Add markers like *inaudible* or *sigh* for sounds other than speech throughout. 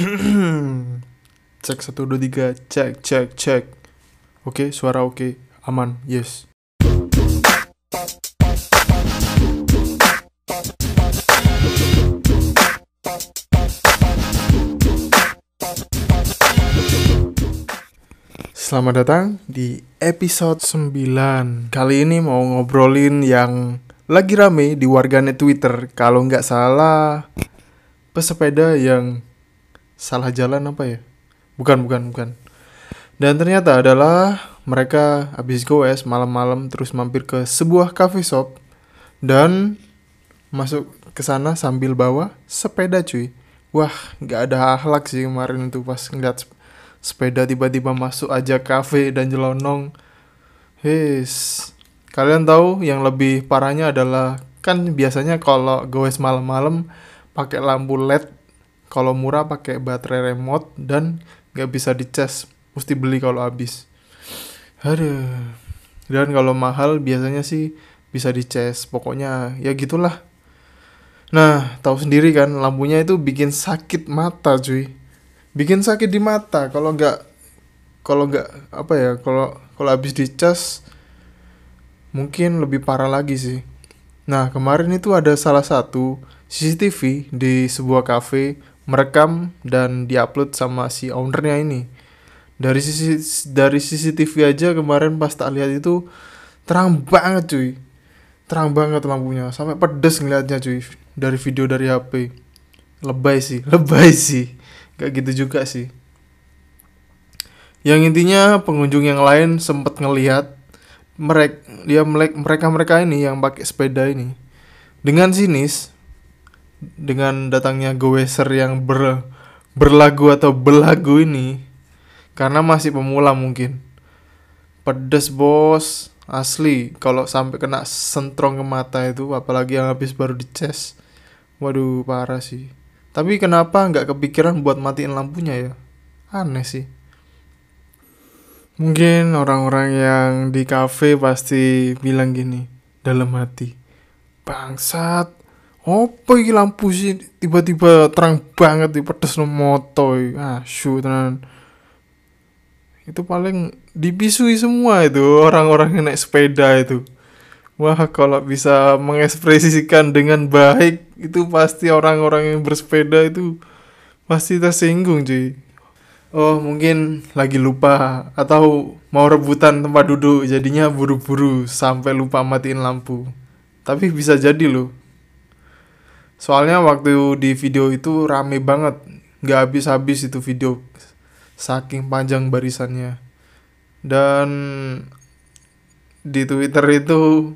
*clears throat* cek satu dua tiga. Cek cek cek. Oke suara oke. Aman. Yes. Selamat datang di episode 9 Kali ini mau ngobrolin yang lagi rame di warganet Twitter. Kalau nggak salah pesepeda yang salah jalan apa ya? Bukan, bukan, bukan Dan ternyata adalah mereka habis goes malam-malam terus mampir ke sebuah cafe shop Dan masuk ke sana sambil bawa sepeda cuy Wah, nggak ada akhlak sih kemarin itu pas ngeliat sepeda tiba-tiba masuk aja kafe dan jelonong. Hes, kalian tahu yang lebih parahnya adalah kan biasanya kalau goes malam-malam pakai lampu LED, kalau murah pakai baterai remote dan nggak bisa dicas, mesti beli kalau habis. Aduh. Dan kalau mahal biasanya sih bisa dicas, pokoknya ya gitulah. Nah, tahu sendiri kan lampunya itu bikin sakit mata, cuy bikin sakit di mata kalau nggak kalau nggak apa ya kalau kalau habis dicas mungkin lebih parah lagi sih nah kemarin itu ada salah satu CCTV di sebuah cafe merekam dan diupload sama si ownernya ini. Dari sisi dari CCTV aja kemarin pas tak lihat itu terang banget cuy. Terang banget lampunya. Sampai pedes ngeliatnya cuy. Dari video dari HP lebay sih *laughs* lebay sih. Gak gitu juga sih. Yang intinya pengunjung yang lain sempat ngelihat mereka dia mereka mereka ini yang pakai sepeda ini. Dengan sinis dengan datangnya goeser yang ber berlagu atau belagu ini karena masih pemula mungkin pedes bos asli kalau sampai kena sentrong ke mata itu apalagi yang habis baru dices waduh parah sih tapi kenapa nggak kepikiran buat matiin lampunya ya? Aneh sih. Mungkin orang-orang yang di cafe pasti bilang gini dalam hati. Bangsat, apa ini lampu sih tiba-tiba terang banget di pedes no moto. Ah, shoot tenan. Itu paling dibisui semua itu orang-orang yang naik sepeda itu. Wah, kalau bisa mengekspresikan dengan baik, itu pasti orang-orang yang bersepeda itu pasti tersinggung, cuy. Oh, mungkin lagi lupa atau mau rebutan tempat duduk, jadinya buru-buru sampai lupa matiin lampu. Tapi bisa jadi loh. Soalnya waktu di video itu rame banget, nggak habis-habis itu video, saking panjang barisannya. Dan di Twitter itu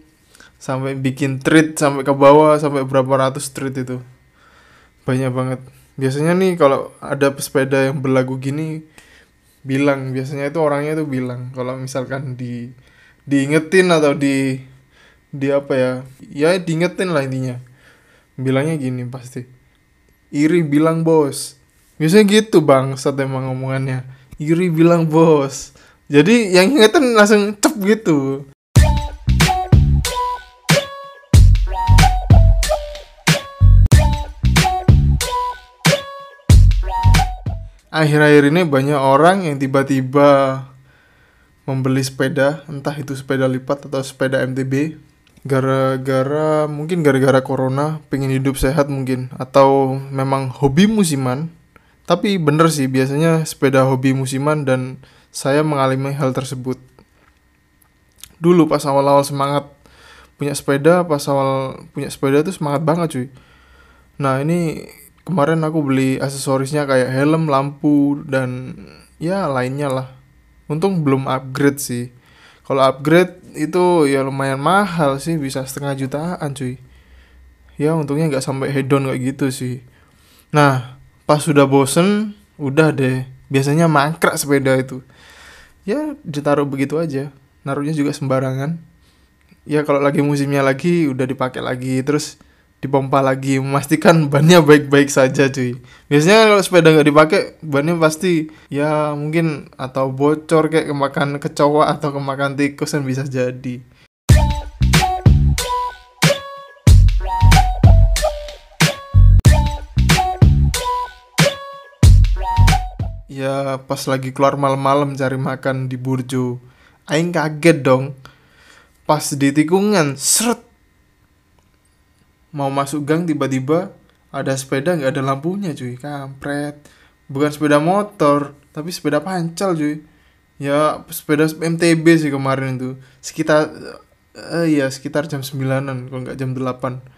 sampai bikin treat sampai ke bawah sampai berapa ratus treat itu. Banyak banget. Biasanya nih kalau ada pesepeda yang berlagu gini bilang. Biasanya itu orangnya tuh bilang. Kalau misalkan di diingetin atau di di apa ya? Ya diingetin lah intinya bilangnya gini pasti. Iri bilang bos. Biasanya gitu bang saat emang ngomongannya iri bilang bos. Jadi yang ingetin langsung cep gitu. Akhir-akhir ini banyak orang yang tiba-tiba membeli sepeda, entah itu sepeda lipat atau sepeda MTB, gara-gara mungkin gara-gara corona, pengen hidup sehat mungkin, atau memang hobi musiman. Tapi bener sih, biasanya sepeda hobi musiman dan saya mengalami hal tersebut. Dulu pas awal-awal semangat punya sepeda, pas awal punya sepeda tuh semangat banget cuy. Nah ini kemarin aku beli aksesorisnya kayak helm, lampu dan ya lainnya lah. Untung belum upgrade sih. Kalau upgrade itu ya lumayan mahal sih, bisa setengah jutaan cuy. Ya untungnya nggak sampai hedon kayak gitu sih. Nah pas sudah bosen, udah deh. Biasanya mangkrak sepeda itu. Ya ditaruh begitu aja. Naruhnya juga sembarangan. Ya kalau lagi musimnya lagi udah dipakai lagi terus dipompa lagi memastikan bannya baik-baik saja cuy. Biasanya kalau sepeda nggak dipakai bannya pasti ya mungkin atau bocor kayak kemakan kecoa atau kemakan tikus yang bisa jadi. Ya pas lagi keluar malam-malam cari makan di Burjo. Aing kaget dong. Pas di tikungan seret mau masuk gang tiba-tiba ada sepeda nggak ada lampunya cuy. Kampret. Bukan sepeda motor tapi sepeda pancal cuy. Ya sepeda MTB sih kemarin itu. Sekitar eh ya sekitar jam 9an kalau nggak jam 8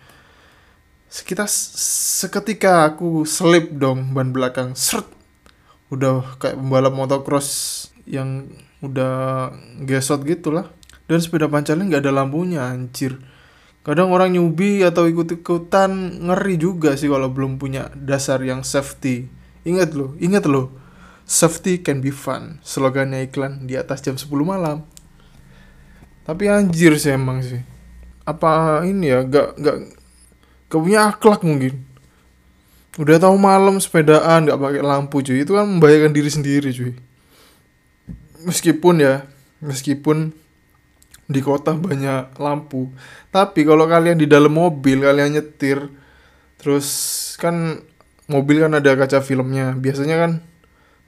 sekitar seketika aku selip dong ban belakang. Seret udah kayak pembalap motocross yang udah gesot gitu lah dan sepeda pancalnya nggak ada lampunya anjir kadang orang nyubi atau ikut-ikutan ngeri juga sih kalau belum punya dasar yang safety. Ingat loh ingat loh. Safety can be fun. Slogannya iklan di atas jam 10 malam. Tapi anjir sih emang sih. Apa ini ya gak gak gak punya akhlak mungkin. Udah tahu malam sepedaan nggak pakai lampu cuy. Itu kan membahayakan diri sendiri cuy. Meskipun ya meskipun di kota banyak lampu. Tapi kalau kalian di dalam mobil kalian nyetir terus kan mobil kan ada kaca filmnya. Biasanya kan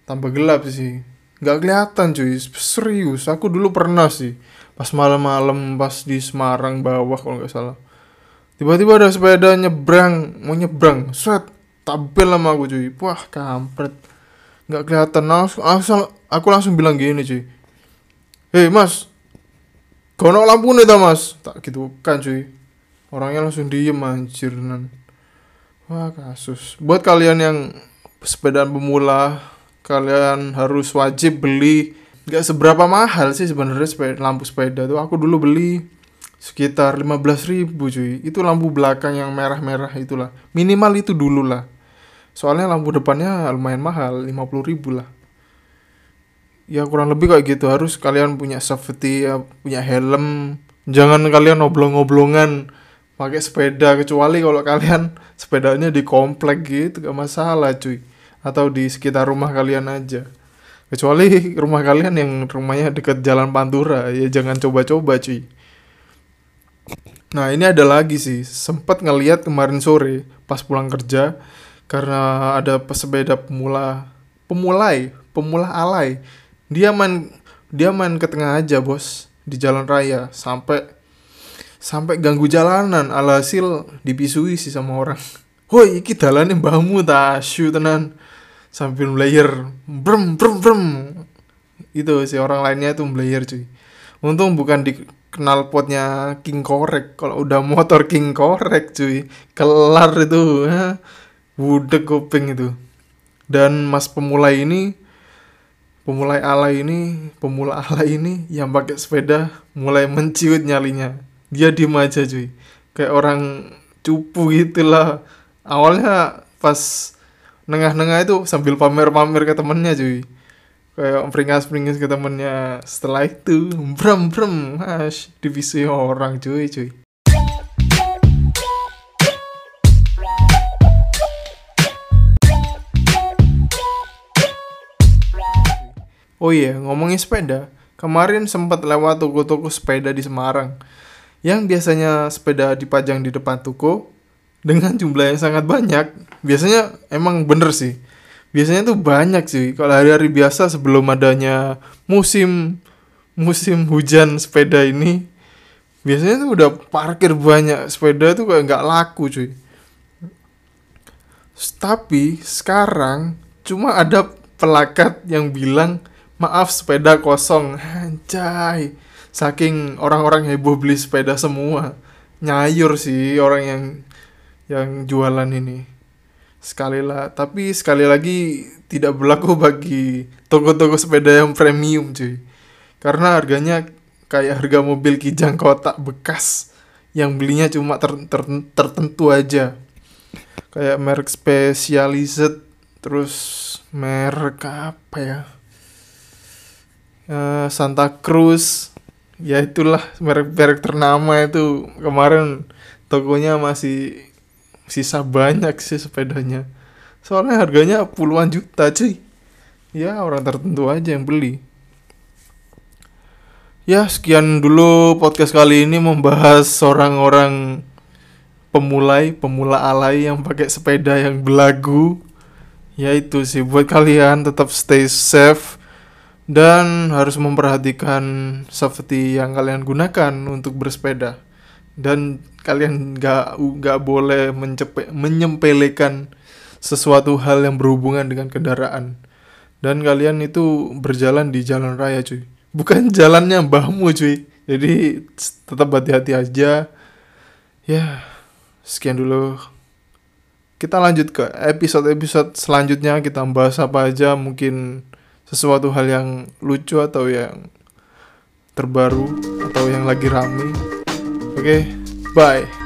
tambah gelap sih. Nggak kelihatan cuy. Serius aku dulu pernah sih. Pas malam-malam pas di Semarang bawah kalau nggak salah. Tiba-tiba ada sepeda nyebrang mau nyebrang. Sweat tampil sama aku cuy. Wah kampret. Nggak kelihatan. Langsung, langsung aku langsung bilang gini cuy. Hei mas kono lampu nih mas? Tak gitu kan cuy. Orangnya langsung diem anjir nan. Wah kasus. Buat kalian yang sepeda pemula kalian harus wajib beli. Nggak seberapa mahal sih sebenarnya sepeda, lampu sepeda tuh. Aku dulu beli sekitar 15 ribu cuy. Itu lampu belakang yang merah-merah itulah. Minimal itu dulu lah. Soalnya lampu depannya lumayan mahal 50 ribu lah ya kurang lebih kayak gitu. Harus kalian punya safety ya, punya helm. Jangan kalian oblong-oblongan pakai sepeda kecuali kalau kalian *laughs* sepedanya di komplek gitu. Gak masalah cuy. Atau di sekitar rumah kalian aja. Kecuali *laughs* rumah kalian yang rumahnya dekat jalan Pantura. Ya jangan coba-coba cuy. Nah ini ada lagi sih. Sempat ngeliat kemarin sore pas pulang kerja karena ada pesepeda pemula pemulai pemula alay dia main dia main ke tengah aja bos di jalan raya. Sampai sampai ganggu jalanan. Alhasil dipisui sih sama orang. *laughs* Woi iki dalane mbahmu tasyu tenan. Sambil belayer brem brem brem. Itu si orang lainnya tuh belayer cuy. Untung bukan di kenal potnya King Korek. Kalau udah motor King Korek cuy. Kelar itu ha? kuping itu. Dan mas pemula ini pemulai alay ini pemula alay ini yang pakai sepeda mulai menciut nyalinya. Dia diem aja cuy. Kayak orang cupu gitulah awalnya pas nengah-nengah itu sambil pamer-pamer ke temennya cuy. Kayak peringas-peringas ke temennya. Setelah itu brem brem mas divisi orang cuy cuy Oh iya, ngomongin sepeda, kemarin sempat lewat toko-toko sepeda di Semarang. Yang biasanya sepeda dipajang di depan toko dengan jumlah yang sangat banyak. Biasanya emang bener sih. Biasanya tuh banyak sih. Kalau hari-hari biasa sebelum adanya musim musim hujan sepeda ini, biasanya tuh udah parkir banyak sepeda tuh kayak nggak laku cuy. Tapi sekarang cuma ada pelakat yang bilang maaf sepeda kosong. Anjay. Saking orang-orang heboh beli sepeda semua. Nyayur sih orang yang yang jualan ini. Sekali lah tapi sekali lagi tidak berlaku bagi toko-toko sepeda yang premium cuy. Karena harganya kayak harga mobil kijang kotak bekas yang belinya cuma ter, ter, tertentu aja. Kayak merek specialized terus merek apa ya uh, Santa Cruz ya itulah merek-merek ternama itu. Kemarin tokonya masih sisa banyak sih sepedanya. Soalnya harganya puluhan juta cuy. Ya orang tertentu aja yang beli. Ya sekian dulu podcast kali ini membahas orang-orang pemulai pemula alay yang pakai sepeda yang belagu. Ya itu sih. Buat kalian tetap stay safe dan harus memperhatikan safety yang kalian gunakan untuk bersepeda. Dan kalian nggak nggak boleh mencepe, menyempelekan sesuatu hal yang berhubungan dengan kendaraan. Dan kalian itu berjalan di jalan raya cuy. Bukan *laughs* jalannya mbahmu cuy. Jadi tetap hati-hati aja. Ya sekian dulu. Kita lanjut ke episode-episode selanjutnya. Kita bahas apa aja. Mungkin sesuatu hal yang lucu atau yang terbaru atau yang lagi rame. Oke okay, bye